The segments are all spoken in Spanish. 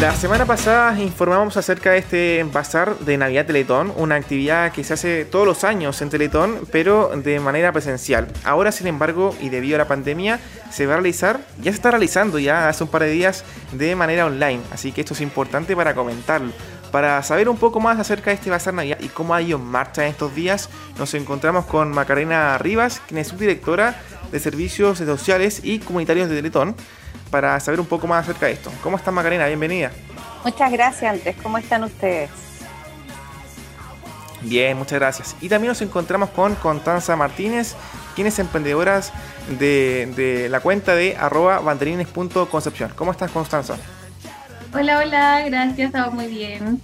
La semana pasada informamos acerca de este bazar de Navidad Teletón, una actividad que se hace todos los años en Teletón, pero de manera presencial. Ahora, sin embargo, y debido a la pandemia, se va a realizar, ya se está realizando ya hace un par de días de manera online, así que esto es importante para comentarlo. Para saber un poco más acerca de este Bazar Navidad y cómo ha ido en marcha en estos días, nos encontramos con Macarena Rivas, quien es subdirectora de Servicios Sociales y Comunitarios de Teletón para saber un poco más acerca de esto. ¿Cómo estás Macarena? Bienvenida. Muchas gracias antes. ¿Cómo están ustedes? Bien, muchas gracias. Y también nos encontramos con Constanza Martínez, quien es emprendedora de, de la cuenta de arroba banderines.concepción. ¿Cómo estás, Constanza? Hola, hola, gracias, estamos muy bien.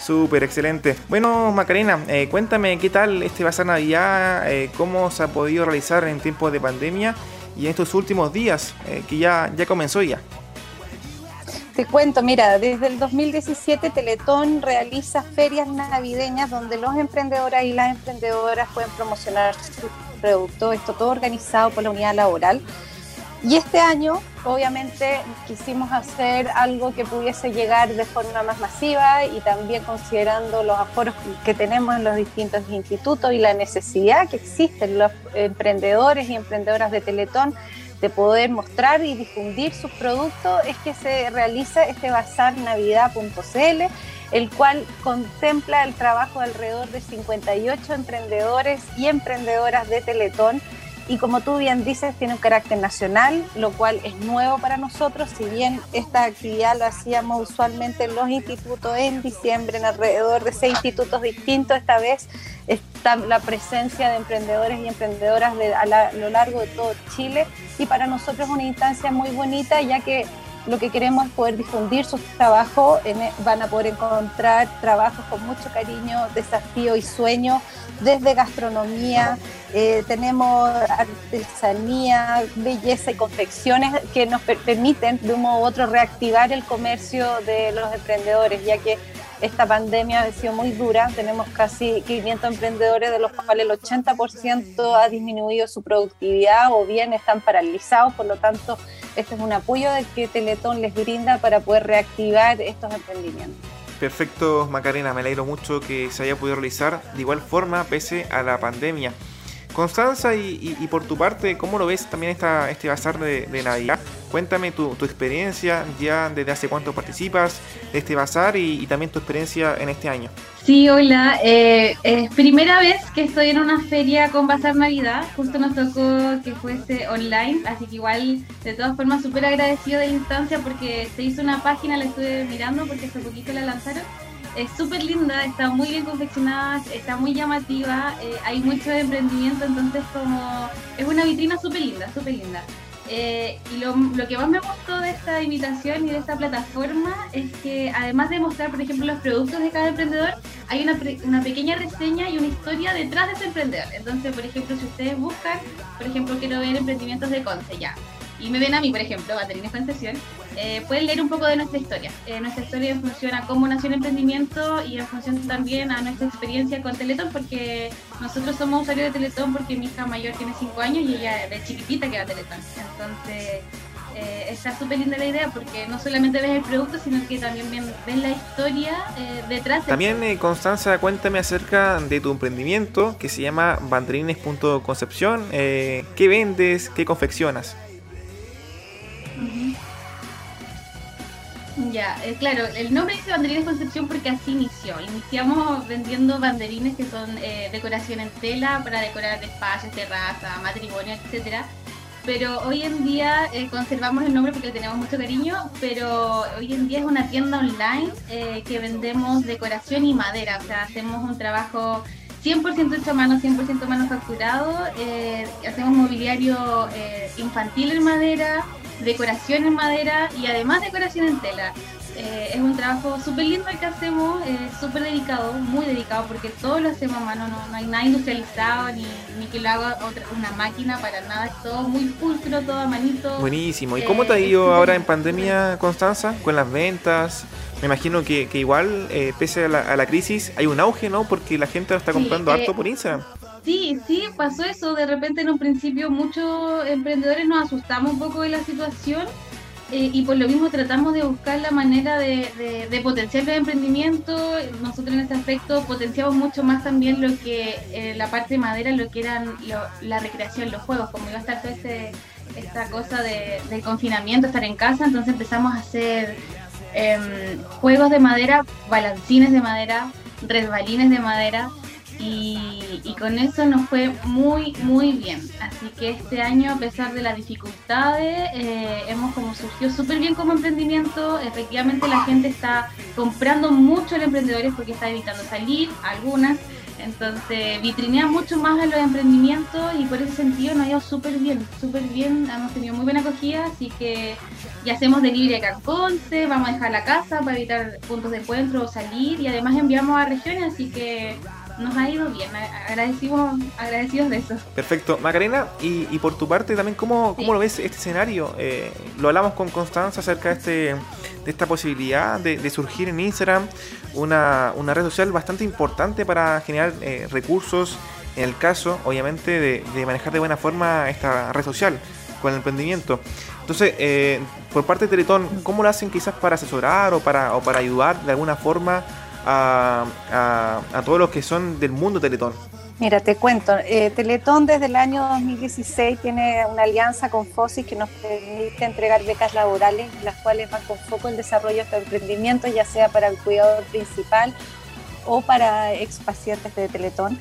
Súper, excelente. Bueno, Macarena, eh, cuéntame qué tal este Bazar Navidad, eh, cómo se ha podido realizar en tiempos de pandemia y en estos últimos días, eh, que ya, ya comenzó ya. Te cuento, mira, desde el 2017 Teletón realiza ferias navideñas donde los emprendedores y las emprendedoras pueden promocionar sus productos, esto todo organizado por la unidad laboral. Y este año, obviamente, quisimos hacer algo que pudiese llegar de forma más masiva y también considerando los aforos que tenemos en los distintos institutos y la necesidad que existen los emprendedores y emprendedoras de Teletón de poder mostrar y difundir sus productos, es que se realiza este bazar navidad.cl, el cual contempla el trabajo de alrededor de 58 emprendedores y emprendedoras de Teletón y como tú bien dices, tiene un carácter nacional, lo cual es nuevo para nosotros, si bien esta actividad lo hacíamos usualmente en los institutos en diciembre, en alrededor de seis institutos distintos, esta vez está la presencia de emprendedores y emprendedoras a, lo largo de todo Chile. Y para nosotros es una instancia muy bonita ya que lo que queremos es poder difundir sus trabajos, e, van a poder encontrar trabajos con mucho cariño, desafío y sueño, desde gastronomía, eh, tenemos artesanía, belleza y confecciones que nos permiten de un modo u otro reactivar el comercio de los emprendedores, ya que esta pandemia ha sido muy dura, tenemos casi 500 emprendedores de los cuales el 80% ha disminuido su productividad o bien están paralizados, por lo tanto este es un apoyo que Teletón les brinda para poder reactivar estos emprendimientos. Perfecto, Macarena, me alegro mucho que se haya podido realizar de igual forma pese a la pandemia. Constanza, y, por tu parte, ¿cómo lo ves también esta, este bazar de, Navidad? Cuéntame tu, experiencia, ya desde hace cuánto participas de este bazar y, también tu experiencia en este año. Sí, hola. Eh, es primera vez que estoy en una feria con Bazar Navidad. Justo nos tocó que fuese online, así que igual, de todas formas, súper agradecido de instancia porque se hizo una página, la estuve mirando porque hace poquito la lanzaron es súper linda, está muy bien confeccionada, está muy llamativa, eh, hay mucho emprendimiento, entonces como es una vitrina súper linda, súper linda. Eh, y lo, lo, que más me gustó de esta invitación y de esta plataforma es que además de mostrar, por ejemplo, los productos de cada emprendedor, hay una, una pequeña reseña y una historia detrás de ese emprendedor. Entonces, por ejemplo, si ustedes buscan, por ejemplo, quiero ver emprendimientos de Conce, ya y me ven a mí, por ejemplo, Baterina Concesión, eh, pueden leer un poco de nuestra historia. Eh, nuestra historia funciona a cómo nació el emprendimiento y en función también a nuestra experiencia con Teletón, porque nosotros somos usuarios de Teletón porque mi hija mayor tiene 5 años y ella de chiquitita que va a Teletón. Entonces, eh, está súper linda la idea porque no solamente ves el producto, sino que también ves la historia eh, detrás. También, eh, Constanza, cuéntame acerca de tu emprendimiento que se llama banderines.concepción. ¿Qué vendes? ¿Qué confeccionas? Ya, eh, claro, el nombre dice Banderines Concepción porque así inició. Iniciamos vendiendo banderines que son eh, decoración en tela para decorar espacios, terraza, matrimonio, etcétera. Pero hoy en día eh, conservamos el nombre porque le tenemos mucho cariño, pero hoy en día es una tienda online que vendemos decoración y madera. O sea, hacemos un trabajo 100% hecho a mano, 100% manufacturado. hacemos mobiliario infantil en madera, decoración en madera y además decoración en tela. Eh, es un trabajo súper lindo el que hacemos, súper dedicado, muy dedicado, porque todo lo hacemos a mano, no, hay nada industrializado ni, ni que lo haga otra, una máquina para nada, es todo muy pulcro, todo a manito. Buenísimo. ¿Y cómo te ha eh, ido ahora en pandemia, Constanza, con las ventas? Me imagino que, que igual, eh, pese a la, a la, crisis, hay un auge, ¿no? Porque la gente lo está comprando harto por Instagram. Sí, sí, pasó eso. De repente en un principio muchos emprendedores nos asustamos un poco de la situación eh, y por lo mismo tratamos de buscar la manera de, potenciar el emprendimiento. Nosotros en este aspecto potenciamos mucho más también lo que eh, la parte de madera, lo que eran la recreación, los juegos, como iba a estar todo este, esta cosa de, de confinamiento, estar en casa, entonces empezamos a hacer em, juegos de madera, balancines de madera, resbalines de madera y, con eso nos fue muy, muy bien. Así que este año, a pesar de las dificultades, eh, hemos como surgido súper bien como emprendimiento. Efectivamente, la gente está comprando mucho los emprendedores porque está evitando salir, algunas. Entonces, vitrinean mucho más a los emprendimientos y por ese sentido nos ha ido súper bien, súper bien. Hemos tenido muy buena acogida, así que ya hacemos delivery acá en Conce, vamos a dejar la casa para evitar puntos de encuentro o salir y además enviamos a regiones, así que nos ha ido bien, agradecidos, agradecidos de eso. Perfecto. Macarena, y, por tu parte también, ¿cómo, cómo lo ves este escenario? Eh, lo hablamos con Constanza acerca de, este, de esta posibilidad de, surgir en Instagram, una, una, red social bastante importante para generar eh, recursos, en el caso, obviamente, de, manejar de buena forma esta red social con el emprendimiento. Entonces, eh, por parte de Teletón, ¿cómo lo hacen quizás para asesorar o para, o para ayudar de alguna forma a, todos los que son del mundo Teletón? Mira, te cuento, eh, Teletón desde el año 2016 tiene una alianza con FOSIS que nos permite entregar becas laborales, las cuales van con foco en desarrollo de emprendimientos, ya sea para el cuidador principal o para ex pacientes de Teletón.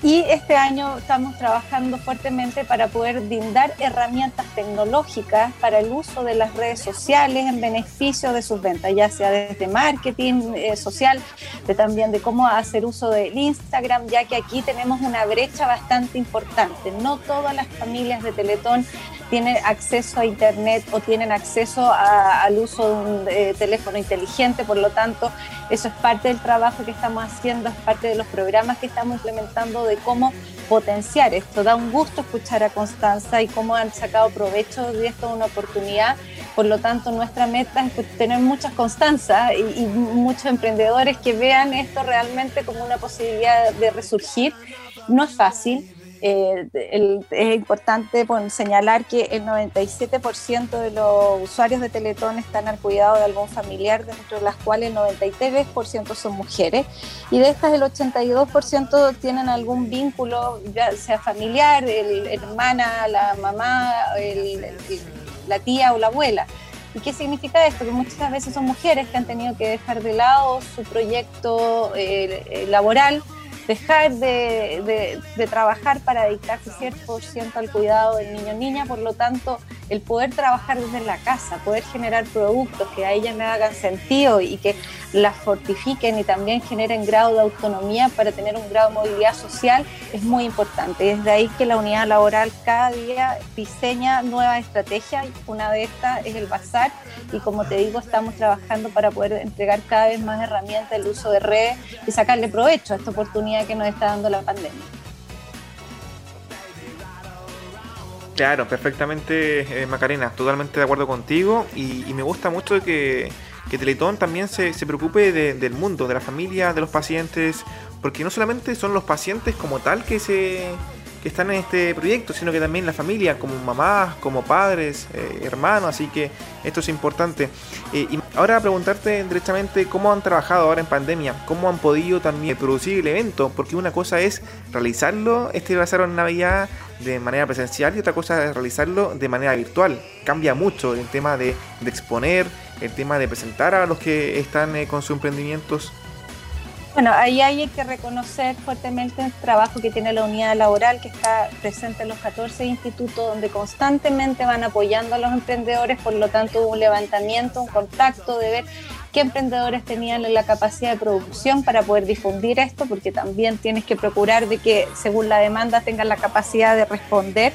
Y este año estamos trabajando fuertemente para poder brindar herramientas tecnológicas para el uso de las redes sociales en beneficio de sus ventas, ya sea desde marketing eh, social, de también de cómo hacer uso del Instagram, ya que aquí tenemos una brecha bastante importante. No todas las familias de Teletón tienen acceso a Internet o tienen acceso al uso de un eh, teléfono inteligente, por lo tanto, eso es parte del trabajo que estamos haciendo, es parte de los programas que estamos implementando de cómo potenciar esto. Da un gusto escuchar a Constanza y cómo han sacado provecho de esto, una oportunidad. Por lo tanto, nuestra meta es tener muchas constanzas y, y muchos emprendedores que vean esto realmente como una posibilidad de resurgir. No es fácil, eh, es importante señalar que el 97% de los usuarios de Teletón están al cuidado de algún familiar, dentro de las cuales el 93% son mujeres, y de estas el 82% tienen algún vínculo, ya sea familiar, el, hermana, la mamá, la tía o la abuela. ¿Y qué significa esto? Que muchas veces son mujeres que han tenido que dejar de lado su proyecto eh, laboral dejar de, trabajar para dedicarse 100% al cuidado del niño o niña, por lo tanto, el poder trabajar desde la casa, poder generar productos que a ellas le hagan sentido y que las fortifiquen y también generen grado de autonomía para tener un grado de movilidad social es muy importante. Desde ahí que la unidad laboral cada día diseña nuevas estrategias. Una de estas es el bazar y como te digo, estamos trabajando para poder entregar cada vez más herramientas del uso de redes y sacarle provecho a esta oportunidad que nos está dando la pandemia. Claro, perfectamente, eh, Macarena, totalmente de acuerdo contigo y, me gusta mucho que, que Teletón también se, se preocupe del mundo, de la familia, de los pacientes, porque no solamente son los pacientes como tal que se están en este proyecto, sino que también la familia, como mamás, como padres, eh, hermanos, así que esto es importante. Eh, y ahora preguntarte directamente cómo han trabajado ahora en pandemia, cómo han podido también producir el evento, porque una cosa es realizarlo, este bazar en Navidad de manera presencial y otra cosa es realizarlo de manera virtual. Cambia mucho el tema de, exponer, el tema de presentar a los que están eh, con sus emprendimientos bueno, ahí hay que reconocer fuertemente el trabajo que tiene la unidad laboral, que está presente en los 14 institutos, donde constantemente van apoyando a los emprendedores, por lo tanto hubo un levantamiento, un contacto de ver qué emprendedores tenían la capacidad de producción para poder difundir esto, porque también tienes que procurar de que según la demanda tengan la capacidad de responder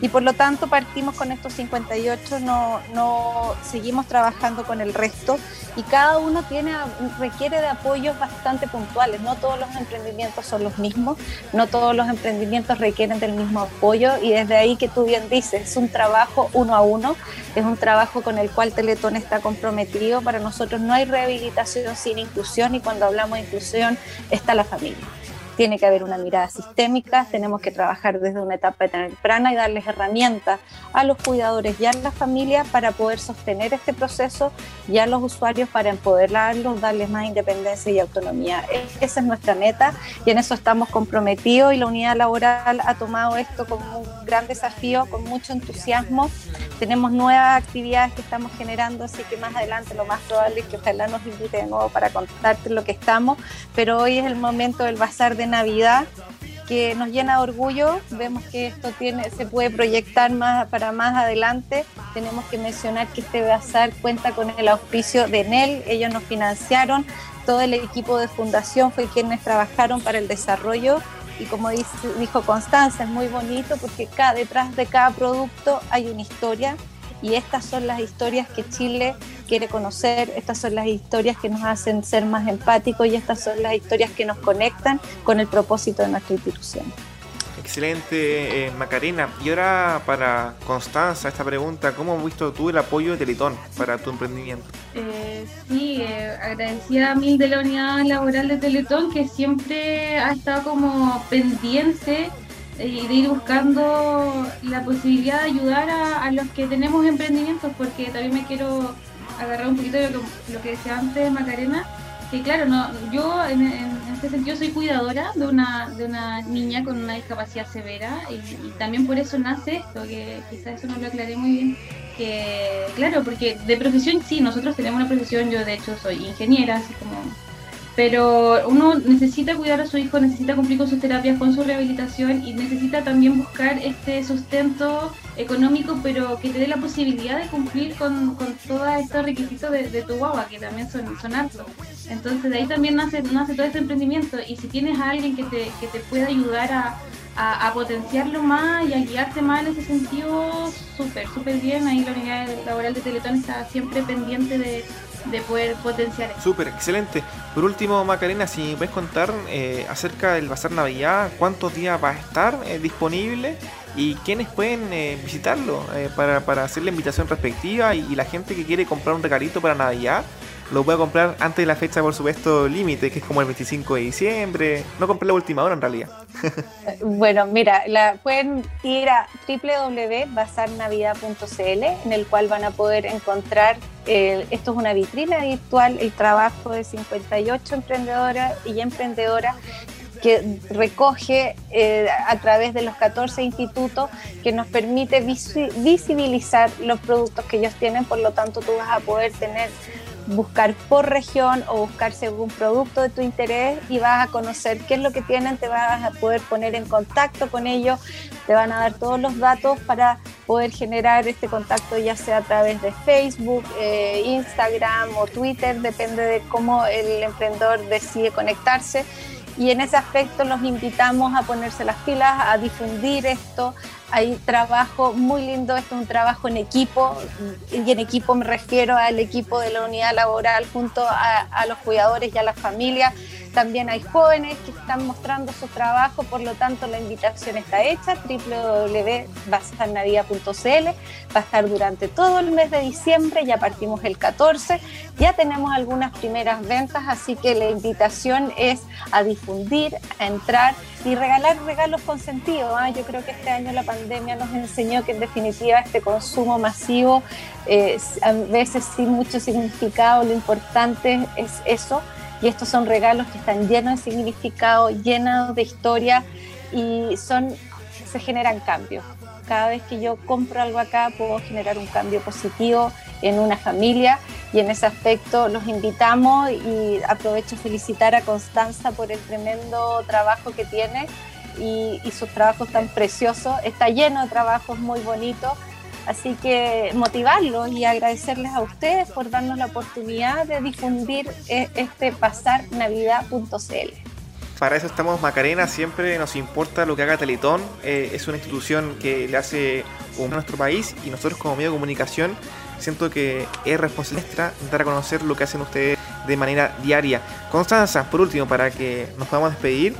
y por lo tanto partimos con estos 58, no, no seguimos trabajando con el resto. Y cada uno tiene, requiere de apoyos bastante puntuales. No todos los emprendimientos son los mismos, no todos los emprendimientos requieren del mismo apoyo. Y desde ahí que tú bien dices, es un trabajo uno a uno, es un trabajo con el cual Teletón está comprometido. Para nosotros no hay rehabilitación sin inclusión. Y cuando hablamos de inclusión está la familia tiene que haber una mirada sistémica, tenemos que trabajar desde una etapa temprana y darles herramientas a los cuidadores y a las familias para poder sostener este proceso y a los usuarios para empoderarlos, darles más independencia y autonomía. E-, esa es nuestra meta y en eso estamos comprometidos y la unidad laboral ha tomado esto como un gran desafío, con mucho entusiasmo. Tenemos nuevas actividades que estamos generando, así que más adelante lo más probable es que ojalá nos invite de nuevo para contarte lo que estamos, pero hoy es el momento del bazar de Navidad que nos llena de orgullo. Vemos que esto tiene, se puede proyectar más para más adelante. Tenemos que mencionar que este bazar cuenta con el auspicio de NEL. Ellos nos financiaron. Todo el equipo de fundación fue quienes trabajaron para el desarrollo. Y como dijo Constanza, es muy bonito porque cada, detrás de cada producto hay una historia y estas son las historias que Chile quiere conocer, estas son las historias que nos hacen ser más empáticos y estas son las historias que nos conectan con el propósito de nuestra institución. Excelente, eh, Macarena. Y ahora para Constanza, esta pregunta, ¿cómo has visto tú el apoyo de Teletón para tu emprendimiento? Eh, sí, eh, agradecida a mil de la unidad laboral de Teletón que siempre ha estado como pendiente y de ir buscando la posibilidad de ayudar a, los que tenemos emprendimientos, porque también me quiero agarrar un poquito de lo, que decía antes Macarena, que claro, no, yo en, este sentido soy cuidadora de una, de una niña con una discapacidad severa y, y también por eso nace esto, que quizás eso no lo aclaré muy bien, que claro, porque de profesión sí, nosotros tenemos una profesión, yo de hecho soy ingeniera, así como pero uno necesita cuidar a su hijo, necesita cumplir con sus terapias, con su rehabilitación y necesita también buscar este sustento económico, pero que te dé la posibilidad de cumplir con, con todos estos requisitos de, tu guagua, que también son, son altos. Entonces de ahí también nace, nace todo este emprendimiento y si tienes a alguien que te, que te pueda ayudar a, a, potenciarlo más y a guiarte más en ese sentido, súper, súper bien. Ahí la unidad laboral de Teletón está siempre pendiente de, de poder potenciar. Súper, excelente. Por último, Macarena, si puedes contar eh, acerca del Bazar Navidad, cuántos días va a estar eh, disponible y quiénes pueden eh, visitarlo para, para, hacer la invitación respectiva y, la gente que quiere comprar un regalito para Navidad lo puede comprar antes de la fecha, por supuesto, límite, que es como el 25 de diciembre. No compré la última hora en realidad. bueno, mira, la, pueden ir a www.bazarnavidad.cl, en el cual van a poder encontrar, esto es una vitrina virtual, el trabajo de 58 emprendedoras y emprendedoras que recoge eh, a través de los 14 institutos que nos permite visibilizar los productos que ellos tienen, por lo tanto tú vas a poder tener buscar por región o buscar según producto de tu interés y vas a conocer qué es lo que tienen, te vas a poder poner en contacto con ellos, te van a dar todos los datos para poder generar este contacto ya sea a través de Facebook, eh, Instagram o Twitter, depende de cómo el emprendedor decide conectarse y en ese aspecto los invitamos a ponerse las pilas, a difundir esto. Hay trabajo muy lindo, esto es un trabajo en equipo, y en equipo me refiero al equipo de la unidad laboral junto a, los cuidadores y a las familias también hay jóvenes que están mostrando su trabajo, por lo tanto la invitación está hecha, www.bastarnavidad.cl, va a estar durante todo el mes de diciembre, ya partimos el 14, ya tenemos algunas primeras ventas, así que la invitación es a difundir, a entrar y regalar regalos con sentido. ¿ah? Yo creo que este año la pandemia nos enseñó que en definitiva este consumo masivo, eh, a veces sin mucho significado, lo importante es eso y estos son regalos que están llenos de significado, llenos de historia y son, se generan cambios. Cada vez que yo compro algo acá puedo generar un cambio positivo en una familia y en ese aspecto los invitamos y aprovecho felicitar a Constanza por el tremendo trabajo que tiene y, sus trabajos tan preciosos. Está lleno de trabajos muy bonitos Así que motivarlos y agradecerles a ustedes por darnos la oportunidad de difundir e, este pasarnavidad.cl. Para eso estamos Macarena, siempre nos importa lo que haga Teletón, eh, es una institución que le hace a nuestro país y nosotros como medio de comunicación siento que es responsabilidad dar a conocer lo que hacen ustedes de manera diaria. Constanza, por último, para que nos podamos despedir,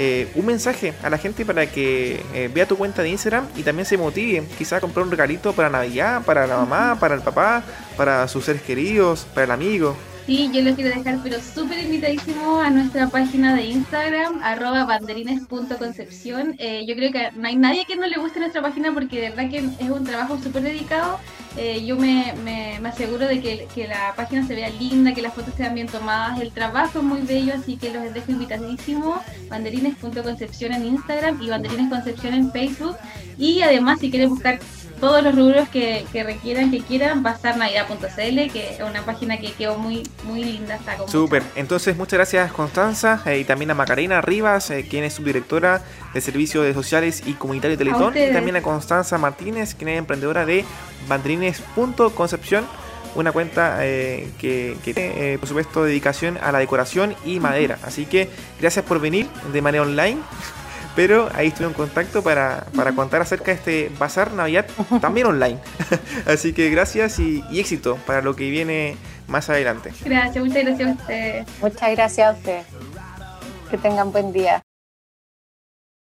eh, un mensaje a la gente para que eh, vea tu cuenta de Instagram y también se motive, quizá a comprar un regalito para Navidad, para la mamá, para el papá, para sus seres queridos, para el amigo. Sí, yo les quiero dejar, pero súper invitadísimo a nuestra página de Instagram, arroba banderines.concepción. Eh, yo creo que no hay nadie que no le guste nuestra página porque de verdad que es un trabajo súper dedicado. Eh, yo me, me, aseguro de que, que, la página se vea linda, que las fotos sean bien tomadas. El trabajo es muy bello, así que los dejo invitadísimo. Banderines.concepción en Instagram y Banderines Concepción en Facebook. Y además, si quieren buscar todos los rubros que, requieran, que quieran, navidad.cl, que es una página que quedó muy, muy linda. Está Súper, entonces muchas gracias Constanza eh, y también a Macarena Rivas, eh, quien es subdirectora de Servicios de Sociales y Comunitario de Teletón, y también a Constanza Martínez, quien es emprendedora de bandrines.concepción una cuenta eh, que, que, tiene, por supuesto, dedicación a la decoración y madera. Así que gracias por venir de manera online. Pero ahí estuve en contacto para, contar acerca de este Bazar Navidad también online. Así que gracias y, éxito para lo que viene más adelante. Gracias, muchas gracias a ustedes. Muchas gracias a ustedes. Que tengan buen día.